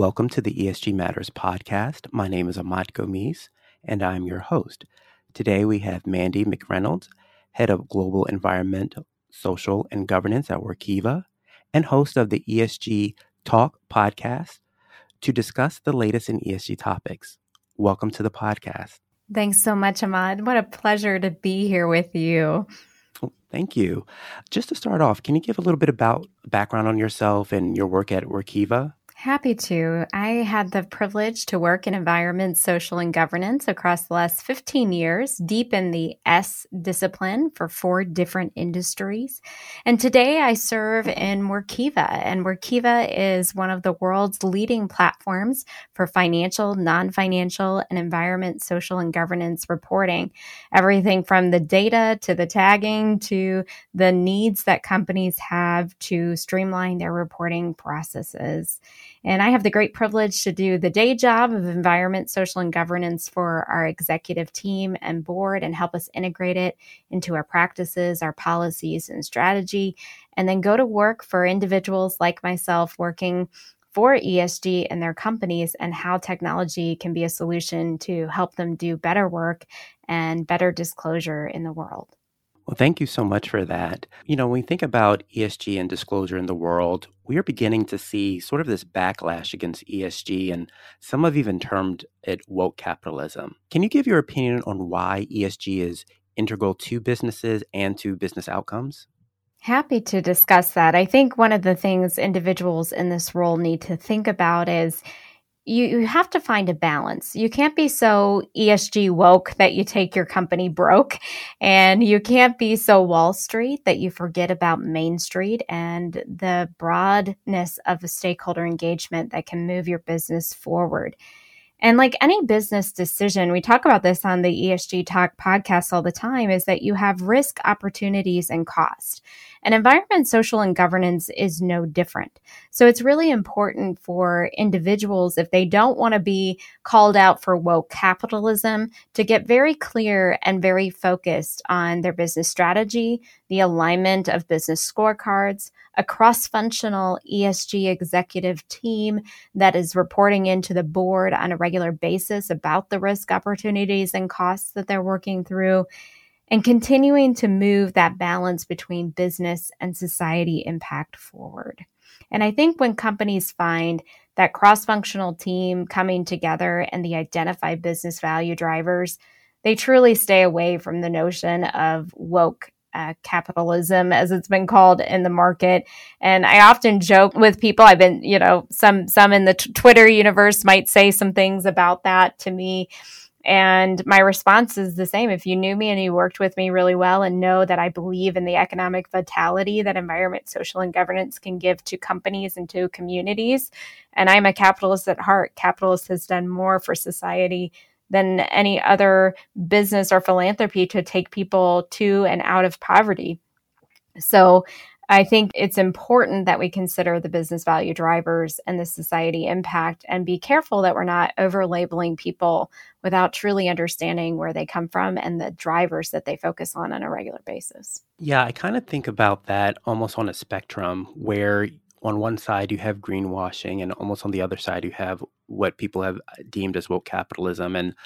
Welcome to the ESG Matters podcast. My name is Ahmad Gomis, and I'm your host. Today we have Mandi McReynolds, Head of Global Environment, Social, and Governance at Workiva, and host of the ESG Talk podcast to discuss the latest in ESG topics. Welcome to the podcast. Thanks so much, Ahmad. What a pleasure to be here with you. Thank you. Just to start off, can you give a little bit about background on yourself and your work at Workiva? Happy to. I had the privilege to work in environment, social, and governance across the last 15 years, deep in the S discipline for four different industries. And today I serve in Workiva, and Workiva is one of the world's leading platforms for financial, non financial, and environment, social, and governance reporting. Everything from the data to the tagging to the needs that companies have to streamline their reporting processes. And I have the great privilege to do the day job of environment, social, and governance for our executive team and board and help us integrate it into our practices, our policies, and strategy. And then go to work for individuals like myself working for ESG and their companies and how technology can be a solution to help them do better work and better disclosure in the world. Well, thank you so much for that. You know, when we think about ESG and disclosure in the world, we are beginning to see sort of this backlash against ESG, and some have even termed it woke capitalism. Can you give your opinion on why ESG is integral to businesses and to business outcomes? Happy to discuss that. I think one of the things individuals in this role need to think about is you, you have to find a balance. You can't be so ESG woke that you take your company broke, and you can't be so Wall Street that you forget about Main Street and the broadness of a stakeholder engagement that can move your business forward. And like any business decision, we talk about this on the ESG Talk podcast all the time is that you have risk, opportunities, and cost. And environment, social, and governance is no different. So it's really important for individuals, if they don't want to be called out for woke capitalism, to get very clear and very focused on their business strategy, the alignment of business scorecards, a cross functional ESG executive team that is reporting into the board on a regular basis about the risk opportunities and costs that they're working through and continuing to move that balance between business and society impact forward. And I think when companies find that cross functional team coming together and the identified business value drivers, they truly stay away from the notion of woke uh, capitalism, as it's been called in the market. And I often joke with people. I've been, you know, some some in the t- Twitter universe might say some things about that to me. And my response is the same. If you knew me and you worked with me really well and know that I believe in the economic vitality that environment, social, and governance can give to companies and to communities, and I'm a capitalist at heart, capitalist has done more for society than any other business or philanthropy to take people to and out of poverty. So I think it's important that we consider the business value drivers and the society impact and be careful that we're not over labeling people without truly understanding where they come from and the drivers that they focus on on a regular basis. Yeah, I kind of think about that almost on a spectrum where on one side you have greenwashing and almost on the other side you have what people have deemed as woke capitalism and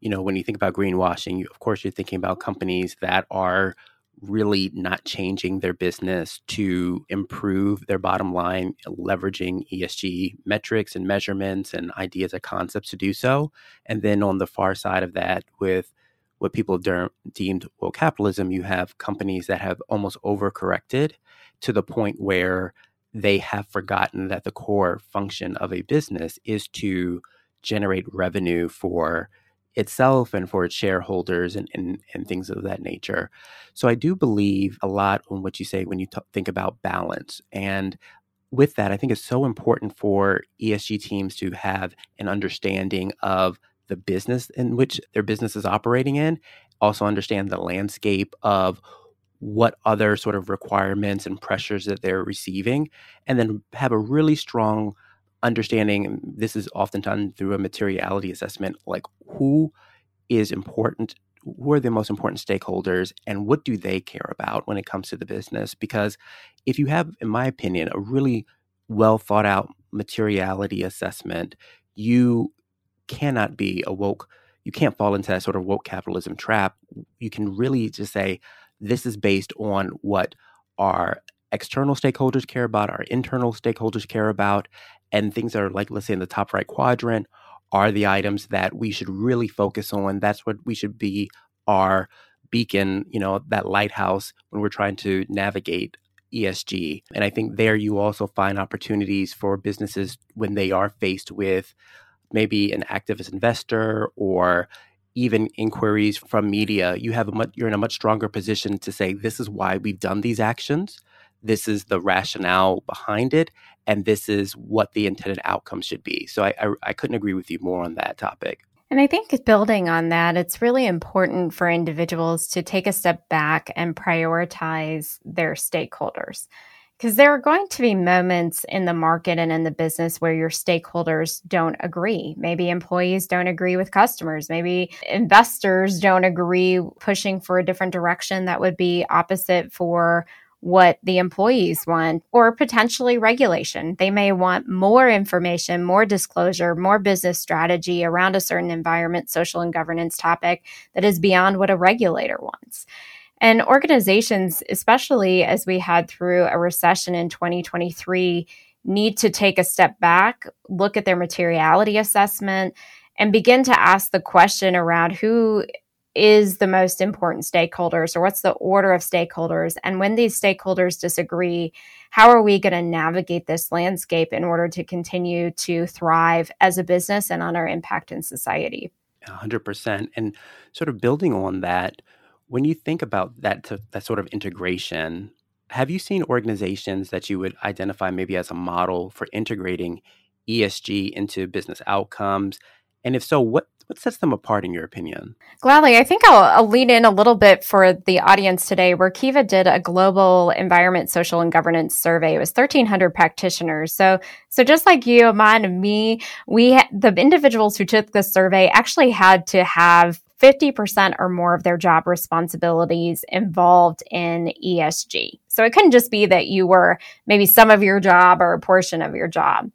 you know when you think about greenwashing you, of course you're thinking about companies that are really not changing their business to improve their bottom line, leveraging ESG metrics and measurements and ideas and concepts to do so. And then on the far side of that, with what people de- deemed well capitalism, you have companies that have almost overcorrected to the point where they have forgotten that the core function of a business is to generate revenue for itself and for its shareholders and, and, and things of that nature. So I do believe a lot on what you say when you t- think about balance. And with that, I think it's so important for ESG teams to have an understanding of the business in which their business is operating in, also understand the landscape of what other sort of requirements and pressures that they're receiving, and then have a really strong understanding this is often done through a materiality assessment like who is important who are the most important stakeholders and what do they care about when it comes to the business because if you have in my opinion a really well thought out materiality assessment, you cannot be a woke, you can't fall into that sort of woke capitalism trap. You can really just say, this is based on what our external stakeholders care about, our internal stakeholders care about, and things that are like, let's say, in the top right quadrant are the items that we should really focus on. That's what we should be our beacon, you know, that lighthouse when we're trying to navigate ESG. And I think there you also find opportunities for businesses when they are faced with maybe an activist investor or even inquiries from media, you have a much, you're in a much stronger position to say this is why we've done these actions, this is the rationale behind it, and this is what the intended outcome should be. So I, I, I couldn't agree with you more on that topic. And I think building on that, it's really important for individuals to take a step back and prioritize their stakeholders. Because there are going to be moments in the market and in the business where your stakeholders don't agree. Maybe employees don't agree with customers. Maybe investors don't agree pushing for a different direction that would be opposite for what the employees want, or potentially regulation. They may want more information, more disclosure, more business strategy around a certain environment, social, and governance topic that is beyond what a regulator wants. And organizations, especially as we had through a recession in 2023, need to take a step back, look at their materiality assessment, and begin to ask the question around who is the most important stakeholders or what's the order of stakeholders? And when these stakeholders disagree how are we going to navigate this landscape in order to continue to thrive as a business and on our impact in society? 100% and sort of building on that when you think about that that sort of integration, have you seen organizations that you would identify maybe as a model for integrating ESG into business outcomes? And if so, what what sets them apart in your opinion? Gladly. I think I'll, I'll, lean in a little bit for the audience today. Workiva did a global environment, social, and governance survey. It was 1,300 practitioners. So, so just like you, Aman, and me, we the individuals who took this survey actually had to have 50% or more of their job responsibilities involved in ESG. So it couldn't just be that you were maybe some of your job or a portion of your job.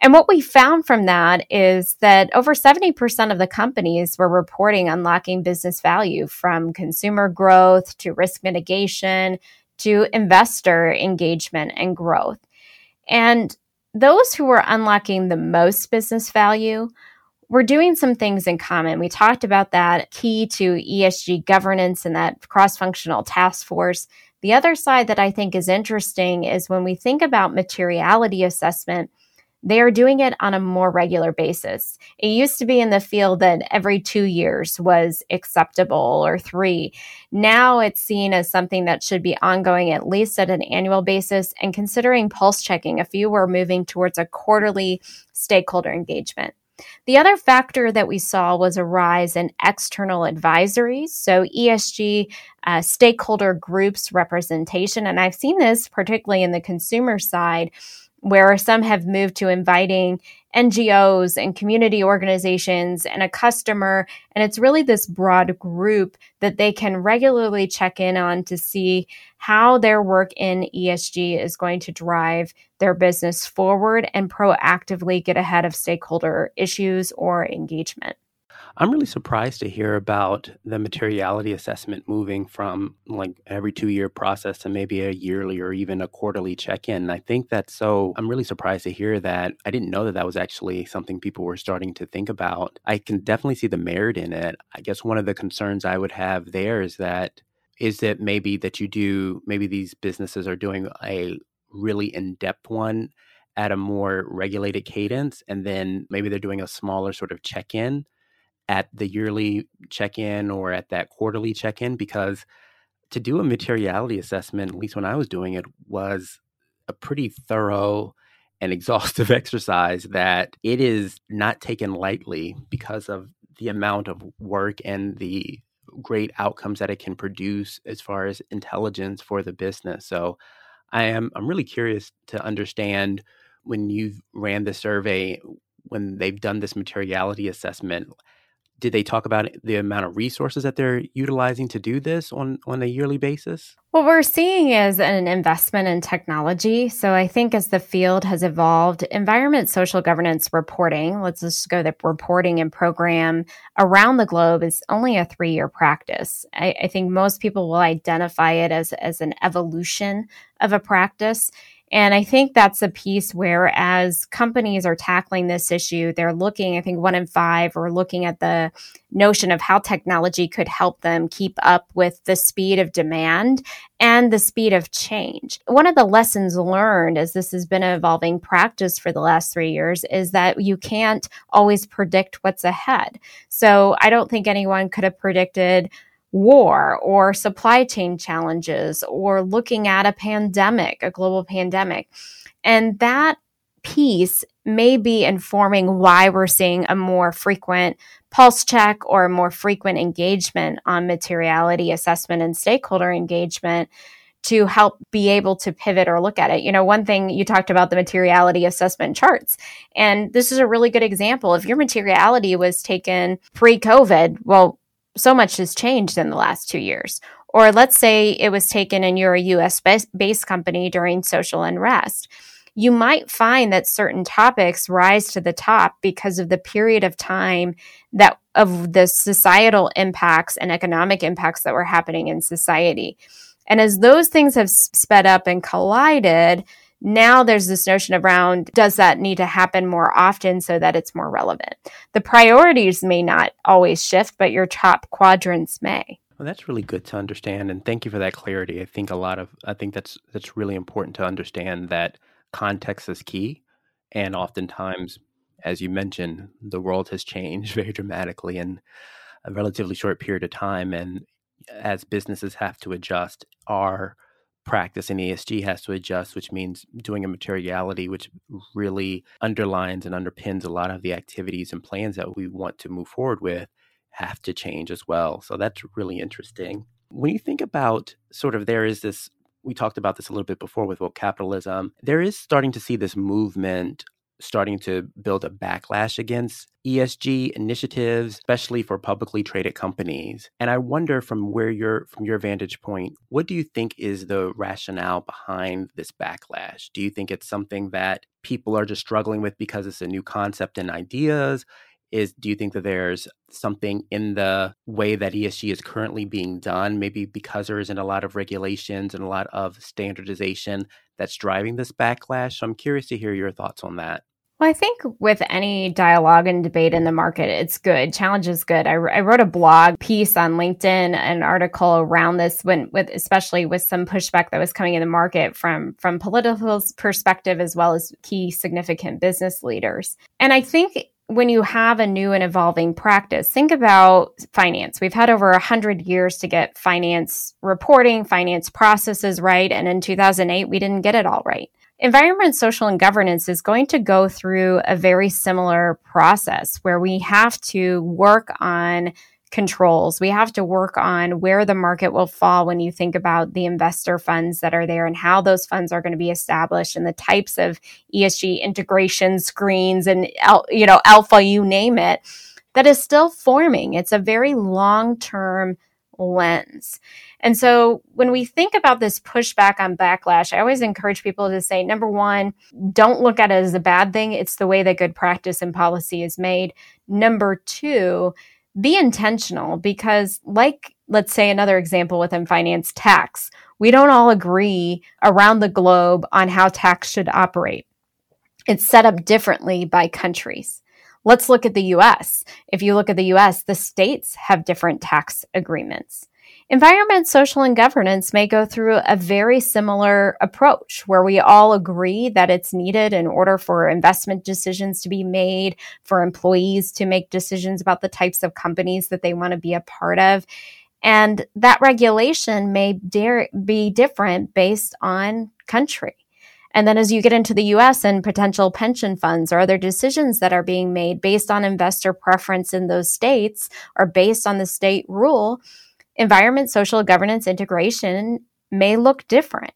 And what we found from that is that over 70% of the companies were reporting unlocking business value from consumer growth to risk mitigation to investor engagement and growth. And those who were unlocking the most business value we're doing some things in common. We talked about that key to ESG governance and that cross functional task force. The other side that I think is interesting is when we think about materiality assessment, they are doing it on a more regular basis. It used to be in the field that every two years was acceptable or three. Now it's seen as something that should be ongoing at least at an annual basis. And considering pulse checking, a few were moving towards a quarterly stakeholder engagement. The other factor that we saw was a rise in external advisories, so ESG uh, stakeholder groups representation. And I've seen this particularly in the consumer side where some have moved to inviting NGOs and community organizations and a customer. And it's really this broad group that they can regularly check in on to see how their work in ESG is going to drive their business forward and proactively get ahead of stakeholder issues or engagement. I'm really surprised to hear about the materiality assessment moving from like every two year process to maybe a yearly or even a quarterly check in. I think that's so, I'm really surprised to hear that. I didn't know that that was actually something people were starting to think about. I can definitely see the merit in it. I guess one of the concerns I would have there is that is that maybe that you do maybe these businesses are doing a really in-depth one at a more regulated cadence and then maybe they're doing a smaller sort of check-in at the yearly check in or at that quarterly check in because to do a materiality assessment, at least when I was doing it, was a pretty thorough and exhaustive exercise that it is not taken lightly because of the amount of work and the great outcomes that it can produce as far as intelligence for the business. So I am I'm really curious to understand when you've ran the survey when they've done this materiality assessment did they talk about the amount of resources that they're utilizing to do this on on a yearly basis? What we're seeing is an investment in technology. So I think as the field has evolved, environment social governance reporting, let's just go the reporting and program around the globe is only a three year practice. I, I think most people will identify it as, as an evolution of a practice. And I think that's a piece where, as companies are tackling this issue, they're looking, I think one in five are looking at the notion of how technology could help them keep up with the speed of demand and the speed of change. One of the lessons learned as this has been an evolving practice for the last three years is that you can't always predict what's ahead. So I don't think anyone could have predicted war or supply chain challenges or looking at a pandemic, a global pandemic. And that piece may be informing why we're seeing a more frequent pulse check or a more frequent engagement on materiality assessment and stakeholder engagement to help be able to pivot or look at it. You know, one thing you talked about the materiality assessment charts, and this is a really good example. If your materiality was taken pre COVID, well, so much has changed in the last two years. Or let's say it was taken and you're a US based company during social unrest. You might find that certain topics rise to the top because of the period of time that of the societal impacts and economic impacts that were happening in society. And as those things have sped up and collided, now there's this notion around does that need to happen more often so that it's more relevant? The priorities may not always shift, but your top quadrants may. Well, that's really good to understand, and thank you for that clarity. I think a lot of I think that's that's really important to understand that context is key, and oftentimes, as you mentioned, the world has changed very dramatically in a relatively short period of time, and as businesses have to adjust, our practice in ESG has to adjust, which means doing a materiality, which really underlines and underpins a lot of the activities and plans that we want to move forward with, have to change as well. So that's really interesting. When you think about sort of there is this, we talked about this a little bit before with woke capitalism, there is starting to see this movement starting to build a backlash against ESG initiatives, especially for publicly traded companies. And I wonder from where you're from your vantage point, what do you think is the rationale behind this backlash? Do you think it's something that people are just struggling with because it's a new concept and ideas? Is do you think that there's something in the way that ESG is currently being done, maybe because there isn't a lot of regulations and a lot of standardization that's driving this backlash? So I'm curious to hear your thoughts on that. Well, I think with any dialogue and debate in the market, it's good. Challenge is good. I, I wrote a blog piece on LinkedIn, an article around this, when with especially with some pushback that was coming in the market from from political perspective as well as key significant business leaders. And I think when you have a new and evolving practice, think about finance. We've had over 100 years to get finance reporting, finance processes right. And in 2008, we didn't get it all right. Environment, social, and governance is going to go through a very similar process where we have to work on controls. We have to work on where the market will fall when you think about the investor funds that are there and how those funds are going to be established and the types of ESG integration screens and you know alpha you name it that is still forming. It's a very long-term lens. And so when we think about this pushback on backlash, I always encourage people to say, number one, don't look at it as a bad thing. It's the way that good practice and policy is made. Number two, be intentional because, like, let's say another example within finance tax, we don't all agree around the globe on how tax should operate. It's set up differently by countries. Let's look at the US. If you look at the US, the states have different tax agreements. Environment, social, and governance may go through a very similar approach where we all agree that it's needed in order for investment decisions to be made, for employees to make decisions about the types of companies that they want to be a part of. And that regulation may dare be different based on country. And then as you get into the US and potential pension funds or other decisions that are being made based on investor preference in those states or based on the state rule, environment, social governance integration may look different.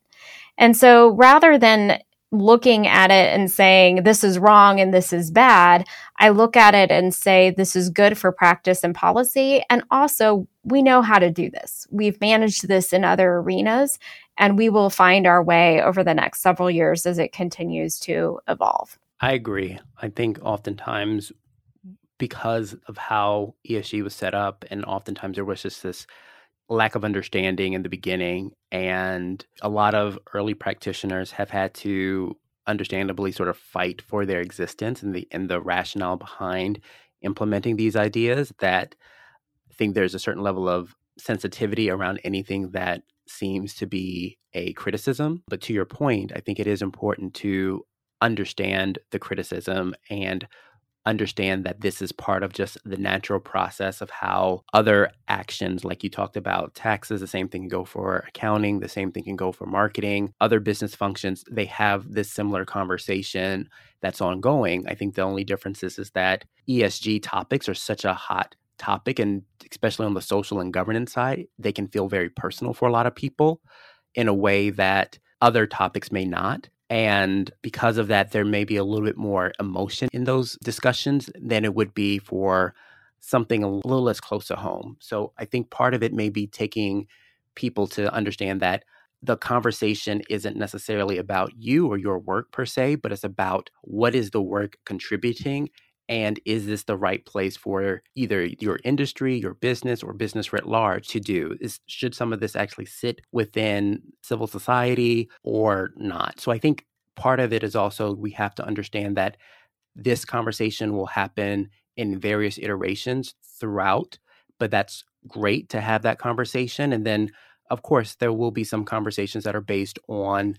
And so rather than looking at it and saying this is wrong and this is bad. I look at it and say this is good for practice and policy. And also, we know how to do this. We've managed this in other arenas, and we will find our way over the next several years as it continues to evolve. I agree. I think oftentimes because of how ESG was set up, and oftentimes there was just this lack of understanding in the beginning. And a lot of early practitioners have had to understandably sort of fight for their existence and the and the rationale behind implementing these ideas that I think there's a certain level of sensitivity around anything that seems to be a criticism. But to your point, I think it is important to understand the criticism and understand that this is part of just the natural process of how other actions, like you talked about taxes, the same thing can go for accounting, the same thing can go for marketing, other business functions, they have this similar conversation that's ongoing. I think the only difference is, is that ESG topics are such a hot topic, and especially on the social and governance side, they can feel very personal for a lot of people in a way that other topics may not. And because of that, there may be a little bit more emotion in those discussions than it would be for something a little less close to home. So I think part of it may be taking people to understand that the conversation isn't necessarily about you or your work per se, but it's about what is the work contributing and is this the right place for either your industry your business or business writ large to do? Is should some of this actually sit within civil society or not? So i think part of it is also we have to understand that this conversation will happen in various iterations throughout but that's great to have that conversation. And then of course there will be some conversations that are based on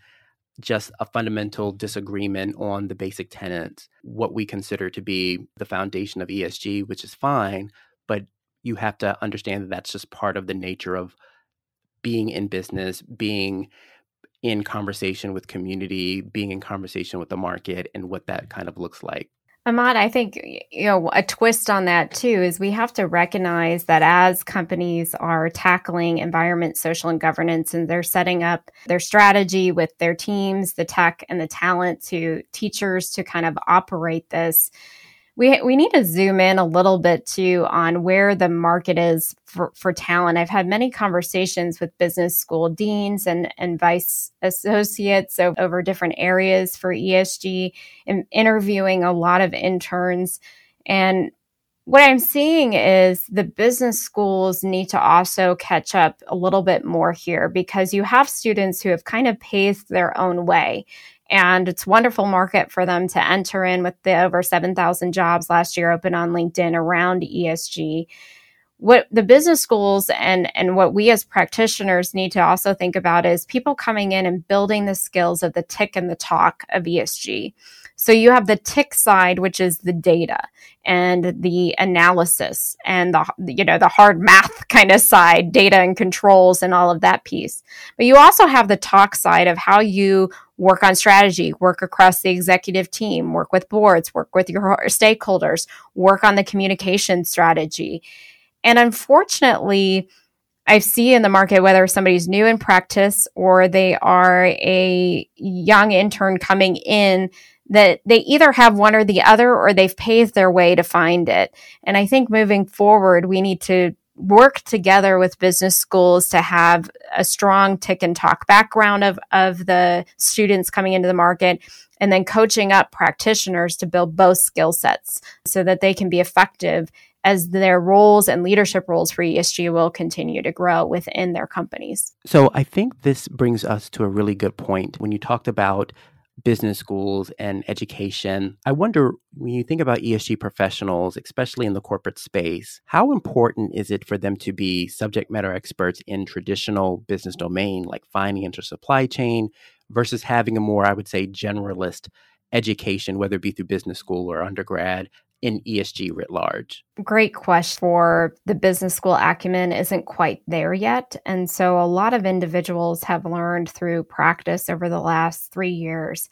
just a fundamental disagreement on the basic tenets, what we consider to be the foundation of ESG, which is fine, but you have to understand that that's just part of the nature of being in business, being in conversation with community, being in conversation with the market, and what that kind of looks like. Ahmad, I think you know a twist on that too is we have to recognize that as companies are tackling environment, social, and governance, and they're setting up their strategy with their teams, the tech, and the talent to teachers to kind of operate this we we need to zoom in a little bit too on where the market is for, for talent. I've had many conversations with business school deans and, and vice associates over, different areas for ESG and interviewing a lot of interns. And what I'm seeing is the business schools need to also catch up a little bit more here because you have students who have kind of paved their own way and it's wonderful market for them to enter in with the over 7,000 jobs last year open on LinkedIn around ESG. What the business schools and, and what we as practitioners need to also think about is people coming in and building the skills of the tick and the talk of ESG. So you have the tick side, which is the data and the analysis and the, you know, the hard math kind of side, data and controls and all of that piece. But you also have the talk side of how you work on strategy, work across the executive team, work with boards, work with your stakeholders, work on the communication strategy. And unfortunately, I see in the market whether somebody's new in practice or they are a young intern coming in that they either have one or the other or they've paved their way to find it. And I think moving forward, we need to work together with business schools to have a strong tick and talk background of, of the students coming into the market and then coaching up practitioners to build both skill sets so that they can be effective as their roles and leadership roles for ESG will continue to grow within their companies. So I think this brings us to a really good point when you talked about business schools and education. I wonder when you think about ESG professionals, especially in the corporate space, how important is it for them to be subject matter experts in traditional business domain like finance or supply chain versus having a more, I would say, generalist education, whether it be through business school or undergrad, in ESG writ large? Great question for the business school acumen isn't quite there yet. And so a lot of individuals have learned through practice over the last three years.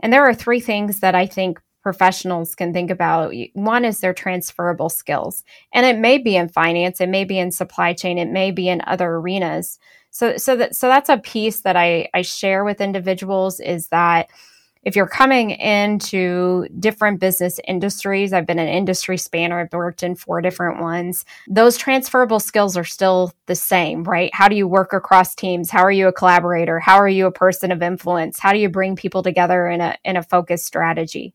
And there are three things that I think professionals can think about. One is their transferable skills. And it may be in finance, it may be in supply chain, it may be in other arenas. So so that so that's a piece that I, I share with individuals is that if you're coming into different business industries, I've been an industry spanner, I've worked in four different ones. Those transferable skills are still the same, right? How do you work across teams? How are you a collaborator? How are you a person of influence? How do you bring people together in a in a focused strategy?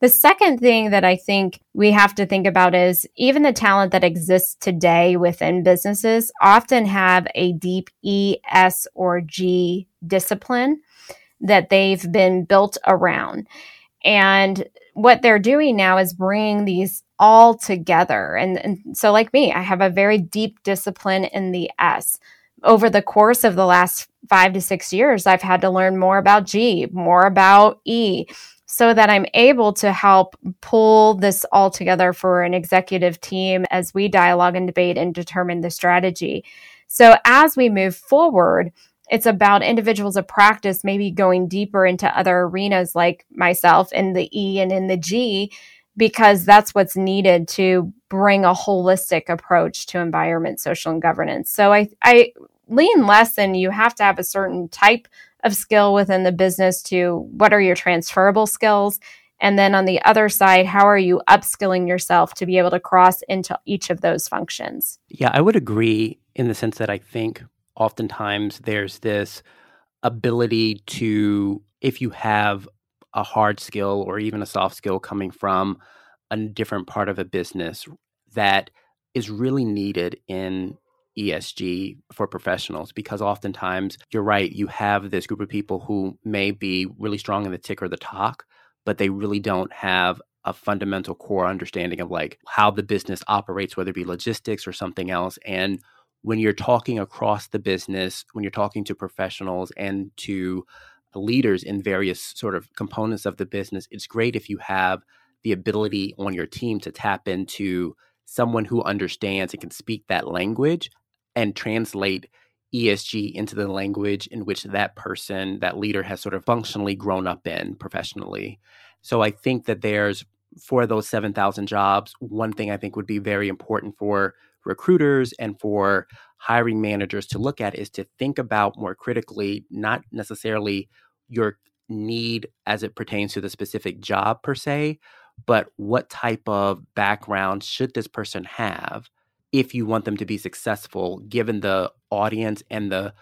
The second thing that I think we have to think about is even the talent that exists today within businesses often have a deep E, S, or G discipline that they've been built around. And what they're doing now is bringing these all together. And, and so, like me, I have a very deep discipline in the S. Over the course of the last five to six years, I've had to learn more about G, more about E, so that I'm able to help pull this all together for an executive team as we dialogue and debate and determine the strategy. So as we move forward, it's about individuals of practice maybe going deeper into other arenas like myself in the E and in the G, because that's what's needed to bring a holistic approach to environment, social, and governance. So I, I lean less and you have to have a certain type of skill within the business to what are your transferable skills and then on the other side how are you upskilling yourself to be able to cross into each of those functions yeah i would agree in the sense that i think oftentimes there's this ability to if you have a hard skill or even a soft skill coming from a different part of a business that is really needed in ESG for professionals because oftentimes you're right, you have this group of people who may be really strong in the tick or the talk, but they really don't have a fundamental core understanding of like how the business operates, whether it be logistics or something else. And when you're talking across the business, when you're talking to professionals and to leaders in various sort of components of the business, it's great if you have the ability on your team to tap into someone who understands and can speak that language and translate ESG into the language in which that person, that leader has sort of functionally grown up in professionally. So I think that there's for those 7,000 jobs, one thing I think would be very important for recruiters and for hiring managers to look at is to think about more critically, not necessarily your need as it pertains to the specific job per se, but what type of background should this person have if you want them to be successful, given the audience and the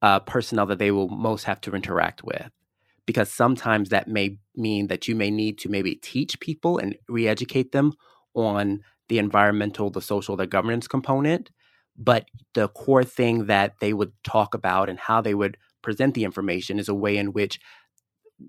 uh, personnel that they will most have to interact with. Because sometimes that may mean that you may need to maybe teach people and re educate them on the environmental, the social, the governance component. But the core thing that they would talk about and how they would present the information is a way in which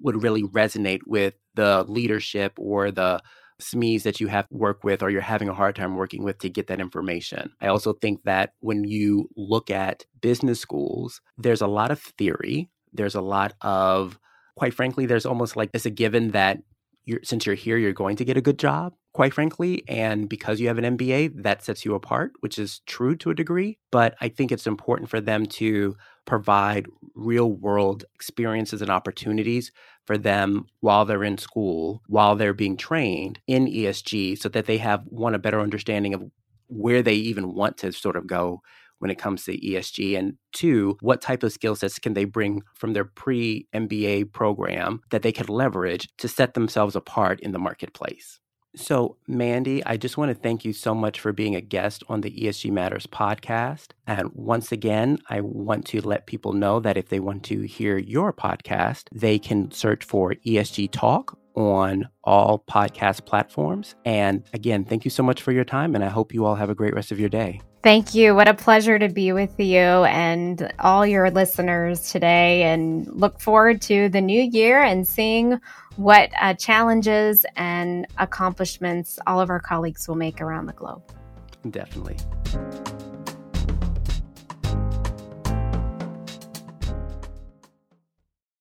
would really resonate with the leadership or the SMEs that you have work with or you're having a hard time working with to get that information. I also think that when you look at business schools, there's a lot of theory. There's a lot of, quite frankly, there's almost like it's a given that you're, since you're here, you're going to get a good job, quite frankly. And because you have an MBA, that sets you apart, which is true to a degree. But I think it's important for them to provide real world experiences and opportunities for them while they're in school, while they're being trained in ESG, so that they have one, a better understanding of where they even want to sort of go when it comes to ESG? And two, what type of skill sets can they bring from their pre MBA program that they could leverage to set themselves apart in the marketplace? So, Mandi, I just want to thank you so much for being a guest on the ESG Matters podcast. And once again, I want to let people know that if they want to hear your podcast, they can search for ESG Talk on all podcast platforms. And again, thank you so much for your time. And I hope you all have a great rest of your day. Thank you. What a pleasure to be with you and all your listeners today. And look forward to the new year and seeing what uh, challenges and accomplishments all of our colleagues will make around the globe. Definitely.